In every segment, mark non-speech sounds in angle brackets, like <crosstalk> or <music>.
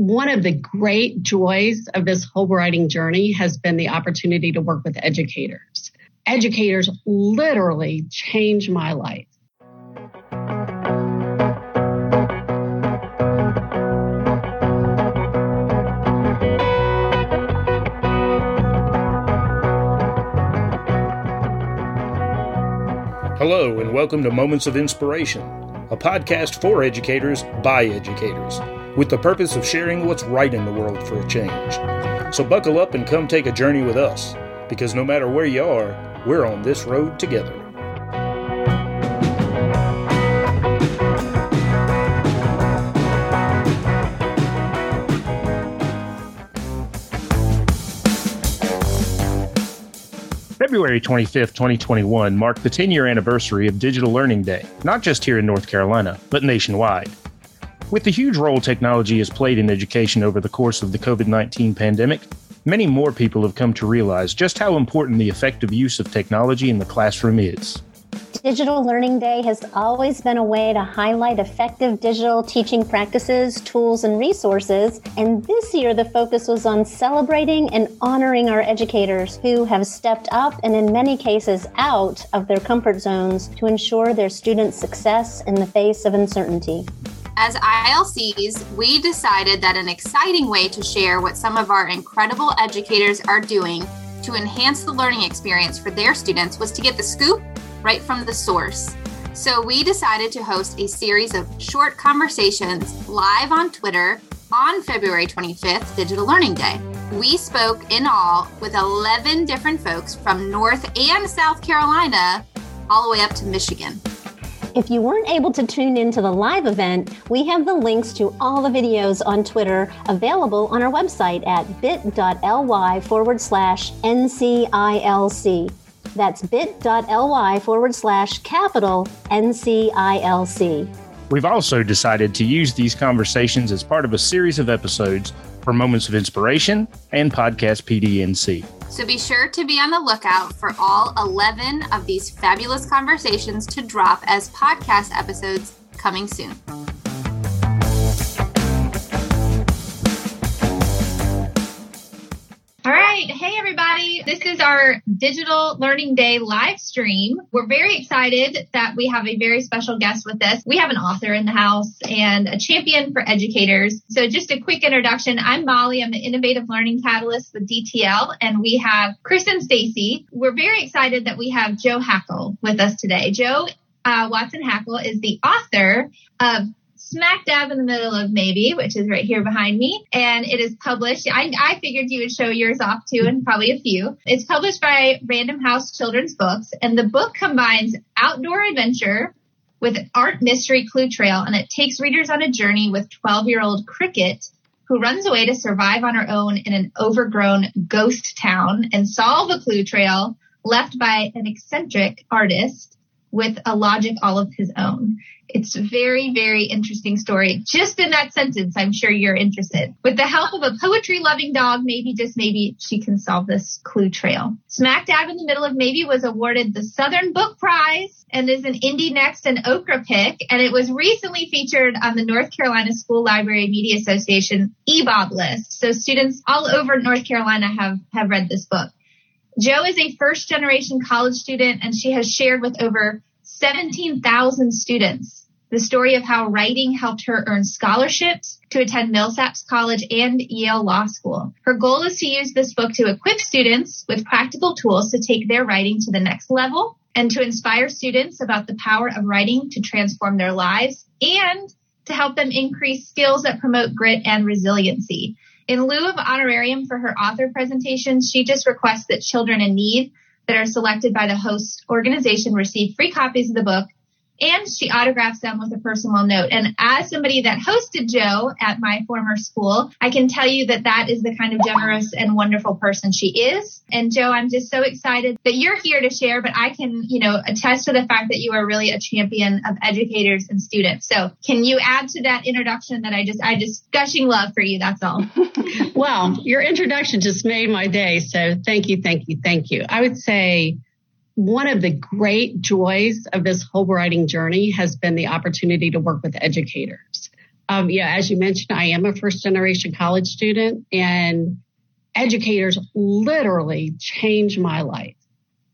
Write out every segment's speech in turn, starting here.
one of the great joys of this whole writing journey has been the opportunity to work with educators. Educators literally change my life. Hello, and welcome to Moments of Inspiration, a podcast for educators by educators, with the purpose of sharing what's right in the world for a change. So buckle up and come take a journey with us, because no matter where you are, we're on this road together. February 25th, 2021 marked the 10 year anniversary of Digital Learning Day, not just here in North Carolina, but nationwide. With the huge role technology has played in education over the course of the COVID 19 pandemic, many more people have come to realize just how important the effective use of technology in the classroom is. Digital Learning Day has always been a way to highlight effective digital teaching practices, tools, and resources. And this year, the focus was on celebrating and honoring our educators who have stepped up and, in many cases, out of their comfort zones to ensure their students' success in the face of uncertainty. As ILCs, we decided that an exciting way to share what some of our incredible educators are doing to enhance the learning experience for their students was to get the scoop right from the source. So we decided to host a series of short conversations live on Twitter on February 25th, Digital Learning Day. We spoke in all with 11 different folks from North and South Carolina, all the way up to Michigan. If you weren't able to tune into the live event, we have the links to all the videos on Twitter available on our website at bit.ly forward slash NCILC. That's bit.ly forward slash capital NCILC. We've also decided to use these conversations as part of a series of episodes for Moments of Inspiration and Podcast PDNC. So be sure to be on the lookout for all 11 of these fabulous conversations to drop as podcast episodes coming soon. Right. Hey, everybody. This is our Digital Learning Day live stream. We're very excited that we have a very special guest with us. We have an author in the house and a champion for educators. So just a quick introduction. I'm Molly. I'm the Innovative Learning Catalyst with DTL and we have Chris and Stacy. We're very excited that we have Jo Hackl with us today. Jo uh, Watson Hackl is the author of smack dab in the middle of maybe, which is right here behind me. And it is published. I, I figured you would show yours off too and probably a few. It's published by Random House Children's Books and the book combines outdoor adventure with art mystery clue trail and it takes readers on a journey with 12 year old Cricket who runs away to survive on her own in an overgrown ghost town and solve a clue trail left by an eccentric artist with a logic all of his own. It's a very, very interesting story. Just in that sentence, I'm sure you're interested. With the help of a poetry loving dog, maybe just maybe she can solve this clue trail. Smack dab in the middle of maybe was awarded the Southern Book Prize and is an Indie Next and Okra pick. And it was recently featured on the North Carolina School Library Media Association EBOB list. So students all over North Carolina have, have read this book. Jo is a first generation college student and she has shared with over 17,000 students the story of how writing helped her earn scholarships to attend Millsaps College and Yale Law School. Her goal is to use this book to equip students with practical tools to take their writing to the next level and to inspire students about the power of writing to transform their lives and to help them increase skills that promote grit and resiliency. In lieu of honorarium for her author presentation, she just requests that children in need that are selected by the host organization receive free copies of the book and she autographs them with a personal note. And as somebody that hosted Jo at my former school, I can tell you that that is the kind of generous and wonderful person she is. And Jo, I'm just so excited that you're here to share, but I can, you know, attest to the fact that you are really a champion of educators and students. So can you add to that introduction that I just, I just gushing love for you. That's all. <laughs> well, your introduction just made my day. So thank you. Thank you. Thank you. I would say, one of the great joys of this whole writing journey has been the opportunity to work with educators. Um, yeah, as you mentioned, I am a first generation college student and educators literally changed my life.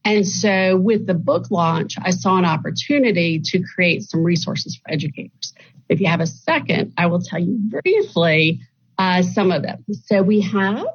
And so with the book launch, I saw an opportunity to create some resources for educators. If you have a second, I will tell you briefly uh, some of them. So we have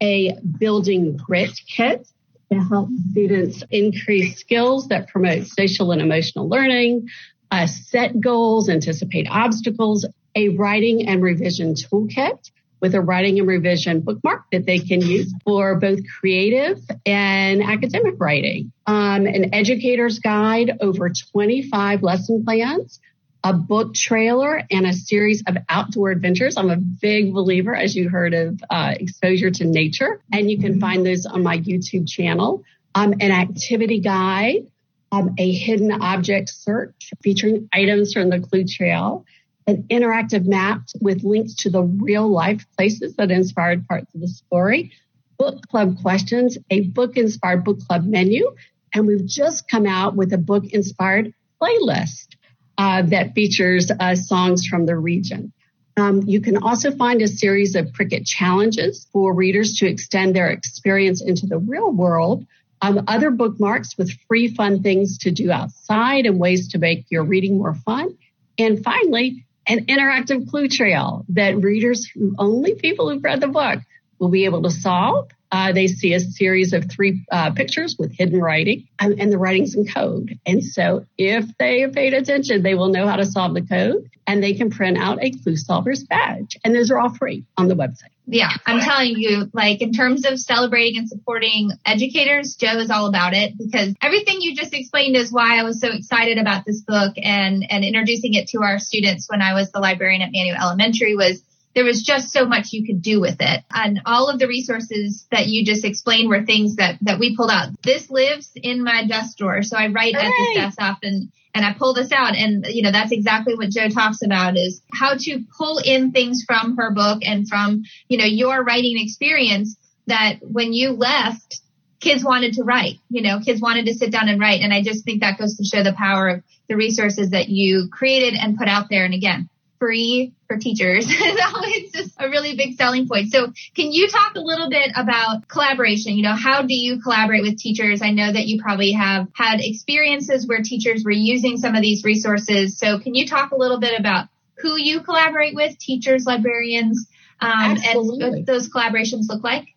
a building grit kit to help students increase skills that promote social and emotional learning, uh, set goals, anticipate obstacles, a writing and revision toolkit with a writing and revision bookmark that they can use for both creative and academic writing. Um, an educator's guide, over 25 lesson plans, a book trailer, and a series of outdoor adventures. I'm a big believer, as you heard, of uh, exposure to nature, and you can find those on my YouTube channel. Um, an activity guide, um, a hidden object search featuring items from the clue trail, an interactive map with links to the real life places that inspired parts of the story, book club questions, a book inspired book club menu, and we've just come out with a book inspired playlist uh, that features uh, songs from the region. Um, you can also find a series of cricket challenges for readers to extend their experience into the real world. Um, other bookmarks with free fun things to do outside and ways to make your reading more fun. And finally, an interactive clue trail that readers who only people who've read the book will be able to solve. Uh, they see a series of three uh, pictures with hidden writing um, and the writing's in code. And so if they have paid attention, they will know how to solve the code and they can print out a clue solver's badge. And those are all free on the website. Yeah, I'm telling you, like in terms of celebrating and supporting educators, Jo is all about it because everything you just explained is why I was so excited about this book and and introducing it to our students when I was the librarian at Manual Elementary was there was just so much you could do with it. And all of the resources that you just explained were things that, that we pulled out. This lives in my desk drawer. So I write at this desk often and I pull this out. And, you know, that's exactly what Jo talks about is how to pull in things from her book and from, you know, your writing experience that when you left, kids wanted to write, you know, kids wanted to sit down and write. And I just think that goes to show the power of the resources that you created and put out there. And again, free for teachers <laughs> is always just a really big selling point. So can you talk a little bit about collaboration? You know, how do you collaborate with teachers? I know that you probably have had experiences where teachers were using some of these resources. So can you talk a little bit about who you collaborate with, teachers, librarians, um, and what those collaborations look like?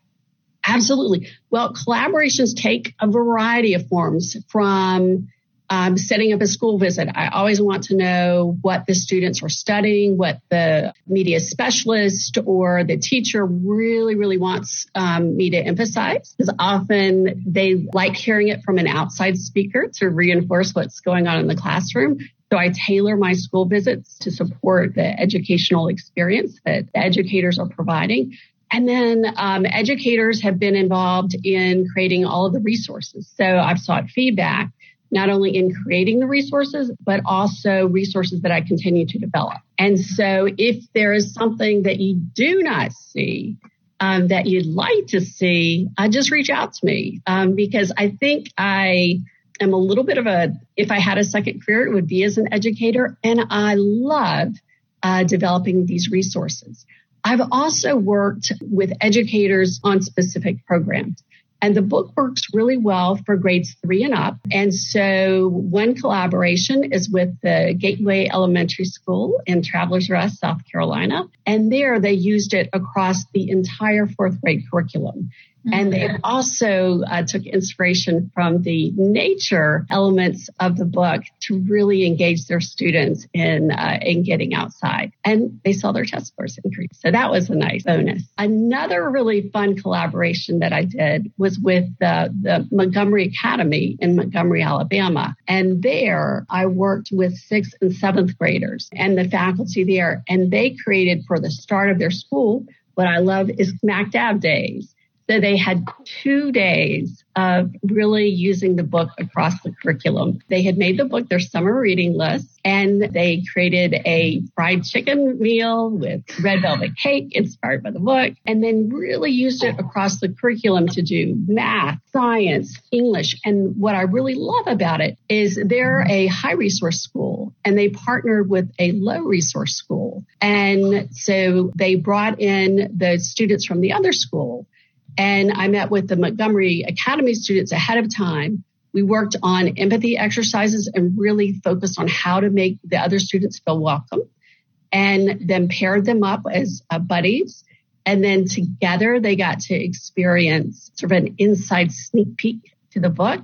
Absolutely. Well, collaborations take a variety of forms from um, setting up a school visit. I always want to know what the students are studying, what the media specialist or the teacher really, really wants um, me to emphasize. Because often they like hearing it from an outside speaker to reinforce what's going on in the classroom. So I tailor my school visits to support the educational experience that the educators are providing. And then um, educators have been involved in creating all of the resources. So I've sought feedback not only in creating the resources, but also resources that I continue to develop. And so if there is something that you do not see, um, that you'd like to see, uh, just reach out to me um, because I think I am a little bit of a, if I had a second career, it would be as an educator. And I love uh, developing these resources. I've also worked with educators on specific programs. And the book works really well for grades three and up. And so one collaboration is with the Gateway Elementary School in Travelers Rest, South Carolina. And there they used it across the entire fourth grade curriculum. And they also uh, took inspiration from the nature elements of the book to really engage their students in uh, in getting outside. And they saw their test scores increase. So that was a nice bonus. Another really fun collaboration that I did was with the, the Montgomery Academy in Montgomery, Alabama. And there I worked with sixth and seventh graders and the faculty there. And they created for the start of their school what I love is Smack Dab Days. So they had two days of really using the book across the curriculum. They had made the book their summer reading list and they created a fried chicken meal with red velvet cake inspired by the book and then really used it across the curriculum to do math, science, English. And what I really love about it is they're a high resource school and they partnered with a low resource school. And so they brought in the students from the other school and I met with the Montgomery Academy students ahead of time. We worked on empathy exercises and really focused on how to make the other students feel welcome and then paired them up as uh, buddies. And then together they got to experience sort of an inside sneak peek to the book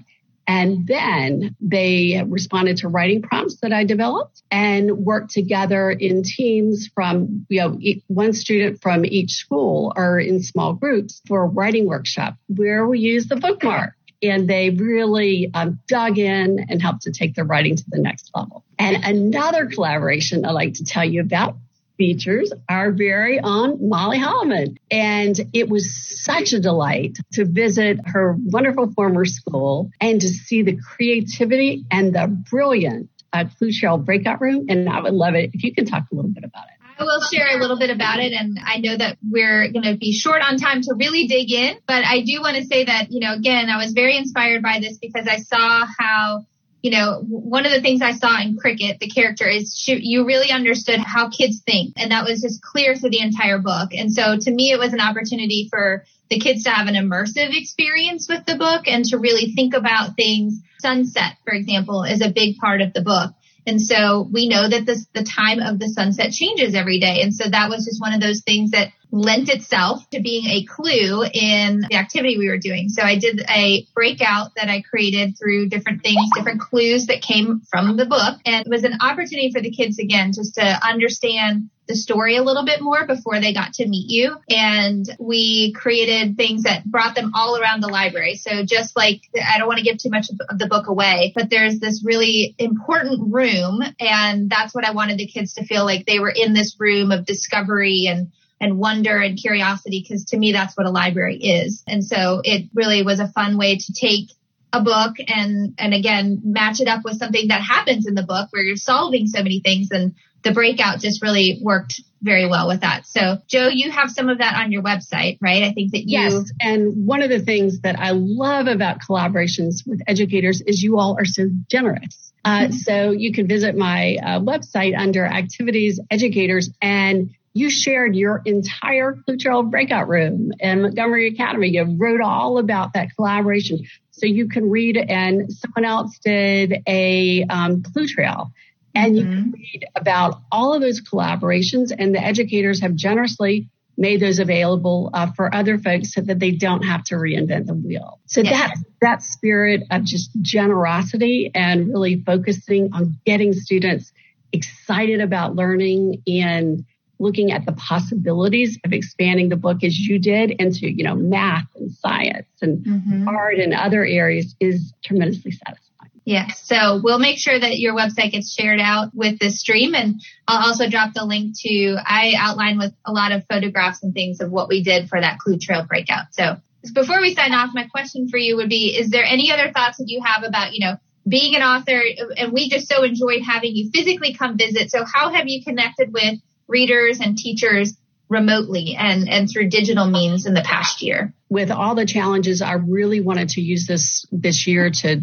and then they responded to writing prompts that I developed and worked together in teams from, you know, one student from each school or in small groups for a writing workshop where we use the bookmark. And they really um, dug in and helped to take their writing to the next level. And another collaboration I'd like to tell you about features our very own Molly Holloman. And it was such a delight to visit her wonderful former school and to see the creativity and the brilliant uh, Clue Trail breakout room. And I would love it if you can talk a little bit about it. I will share a little bit about it and I know that we're going to be short on time to really dig in, but I do want to say that, you know, again, I was very inspired by this because I saw how you know, one of the things I saw in Cricket, the character is she, you really understood how kids think. And that was just clear through the entire book. And so to me, it was an opportunity for the kids to have an immersive experience with the book and to really think about things. Sunset, for example, is a big part of the book. And so we know that this, the time of the sunset changes every day. And so that was just one of those things that lent itself to being a clue in the activity we were doing. So I did a breakout that I created through different things, different clues that came from the book. And it was an opportunity for the kids again, just to understand the story a little bit more before they got to meet you. And we created things that brought them all around the library. So just like, I don't want to give too much of the book away, but there's this really important room. And that's what I wanted the kids to feel like they were in this room of discovery and and wonder and curiosity because to me that's what a library is. And so it really was a fun way to take a book and and again match it up with something that happens in the book where you're solving so many things and the breakout just really worked very well with that. So, Jo, you have some of that on your website, right? I think that you. Yes. And one of the things that I love about collaborations with educators is you all are so generous. Uh, mm-hmm. So you can visit my uh, website under activities educators and you shared your entire Clue Trail breakout room in Montgomery Academy. You wrote all about that collaboration. So you can read and someone else did a um, Clue Trail and mm-hmm. you can read about all of those collaborations and the educators have generously made those available uh, for other folks so that they don't have to reinvent the wheel. So yes. that that spirit of just generosity and really focusing on getting students excited about learning and looking at the possibilities of expanding the book as you did into, you know, math and science and mm-hmm. art and other areas is tremendously satisfying. Yes. So we'll make sure that your website gets shared out with this stream. And I'll also drop the link to, I outline with a lot of photographs and things of what we did for that Clue Trail breakout. So before we sign off, my question for you would be, is there any other thoughts that you have about, you know, being an author? And we just so enjoyed having you physically come visit. So how have you connected with readers and teachers remotely and, and through digital means in the past year? With all the challenges, I really wanted to use this this year to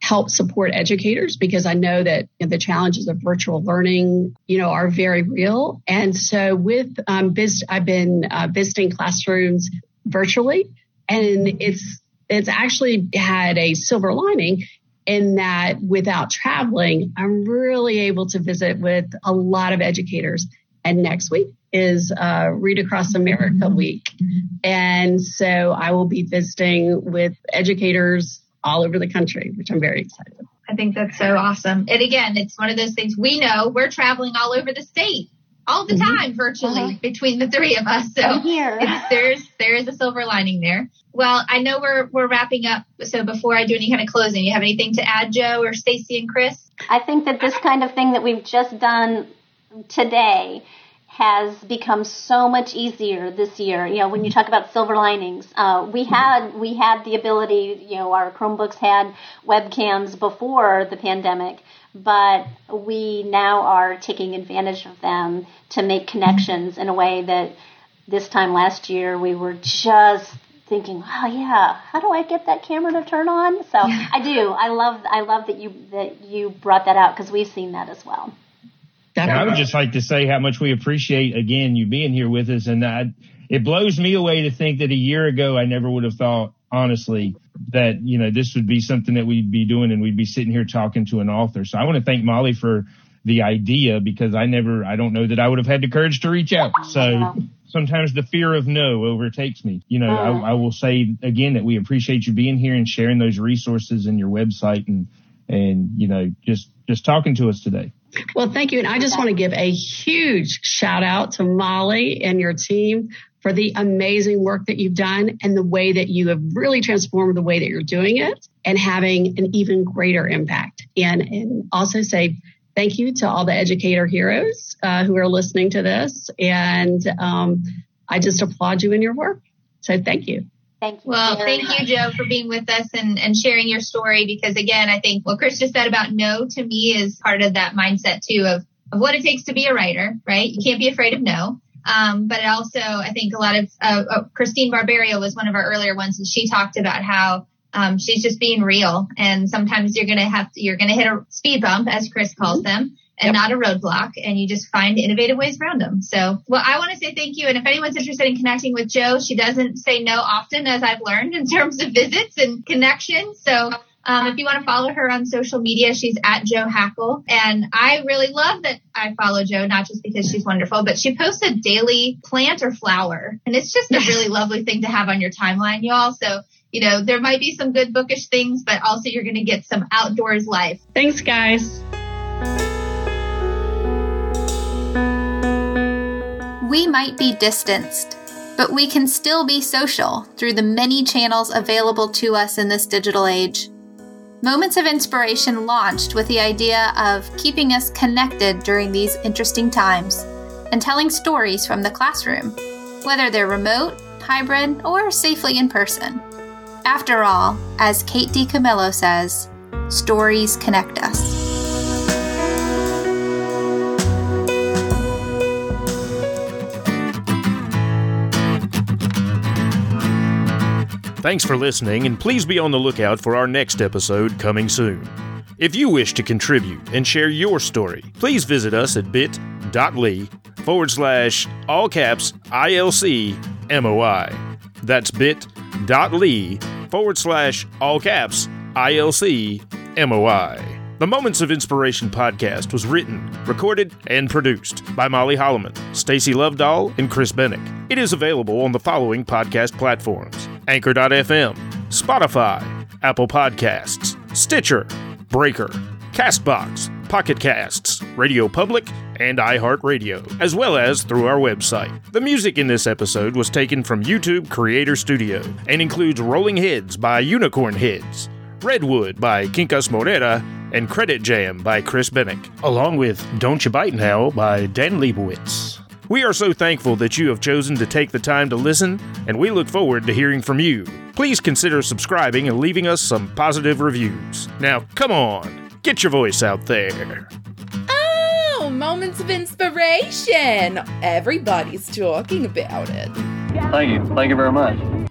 help support educators because I know that the challenges of virtual learning, you know, are very real. And so with um, I've been uh, visiting classrooms virtually, and it's it's actually had a silver lining in that without traveling, I'm really able to visit with a lot of educators. And next week is uh, Read Across America Week. And so I will be visiting with educators all over the country, which I'm very excited about. I think that's so awesome. And again, it's one of those things we know we're traveling all over the state all the mm-hmm. time virtually uh-huh. between the three of us. So here. there's there is a silver lining there. Well, I know we're we're wrapping up. So before I do any kind of closing, you have anything to add, Jo or Stacy and Chris? I think that this kind of thing that we've just done today has become so much easier this year. You know, when you talk about silver linings, uh, we had we had the ability. You know, our Chromebooks had webcams before the pandemic, but we now are taking advantage of them to make connections in a way that this time last year we were just thinking, oh yeah, how do I get that camera to turn on? So yeah. I do. I love I love that you that you brought that out because we've seen that as well. I would just like to say how much we appreciate again you being here with us, and I, it blows me away to think that a year ago I never would have thought, honestly, that you know this would be something that we'd be doing and we'd be sitting here talking to an author. So I want to thank Molly for the idea because I never, I don't know that I would have had the courage to reach out. So sometimes the fear of no overtakes me. You know, I, I will say again that we appreciate you being here and sharing those resources in your website and and you know just just talking to us today. Well, thank you. And I just want to give a huge shout out to Molly and your team for the amazing work that you've done and the way that you have really transformed the way that you're doing it and having an even greater impact. And, and also say thank you to all the educator heroes uh, who are listening to this. And um, I just applaud you in your work. So thank you. Thank you. Well, thank much. you, Jo, for being with us and, and sharing your story. Because again, I think what Chris just said about no to me is part of that mindset too of, of what it takes to be a writer, right? You can't be afraid of no. Um, but also, I think a lot of uh, uh, Christine Barberio was one of our earlier ones, and she talked about how um, she's just being real, and sometimes you're gonna have to, you're gonna hit a speed bump, as Chris calls mm-hmm. them, and yep. not a roadblock and you just find innovative ways around them. So, well, I want to say thank you. And if anyone's interested in connecting with Jo, she doesn't say no often as I've learned in terms of visits and connections. So, um, if you want to follow her on social media, she's at Jo Hackl. And I really love that I follow Jo, not just because she's wonderful, but she posts a daily plant or flower. And it's just a really lovely thing to have on your timeline, y'all. So, you know, there might be some good bookish things, but also you're going to get some outdoors life. Thanks, guys. We might be distanced, but we can still be social through the many channels available to us in this digital age. Moments of Inspiration launched with the idea of keeping us connected during these interesting times and telling stories from the classroom, whether they're remote, hybrid, or safely in person. After all, as Kate DiCamillo says, stories connect us. Thanks for listening, and please be on the lookout for our next episode coming soon. If you wish to contribute and share your story, please visit us at bit.ly forward slash all caps ILC MOI. That's bit.ly forward slash all caps ILC MOI. The Moments of Inspiration podcast was written, recorded, and produced by Molly Holloman, Stacy Lovedahl, and Chris Bennick. It is available on the following podcast platforms Anchor.fm, Spotify, Apple Podcasts, Stitcher, Breaker, Castbox, Pocket Casts, Radio Public, and iHeartRadio, as well as through our website. The music in this episode was taken from YouTube Creator Studio and includes Rolling Heads by Unicorn Heads, Redwood by Quincas Moreira, and Credit Jam by Chris Bennick, along with Don't You Bite Now by Dan Lebowitz. We are so thankful that you have chosen to take the time to listen, and we look forward to hearing from you. Please consider subscribing and leaving us some positive reviews. Now, come on, get your voice out there. Oh, moments of inspiration. Everybody's talking about it. Thank you. Thank you very much.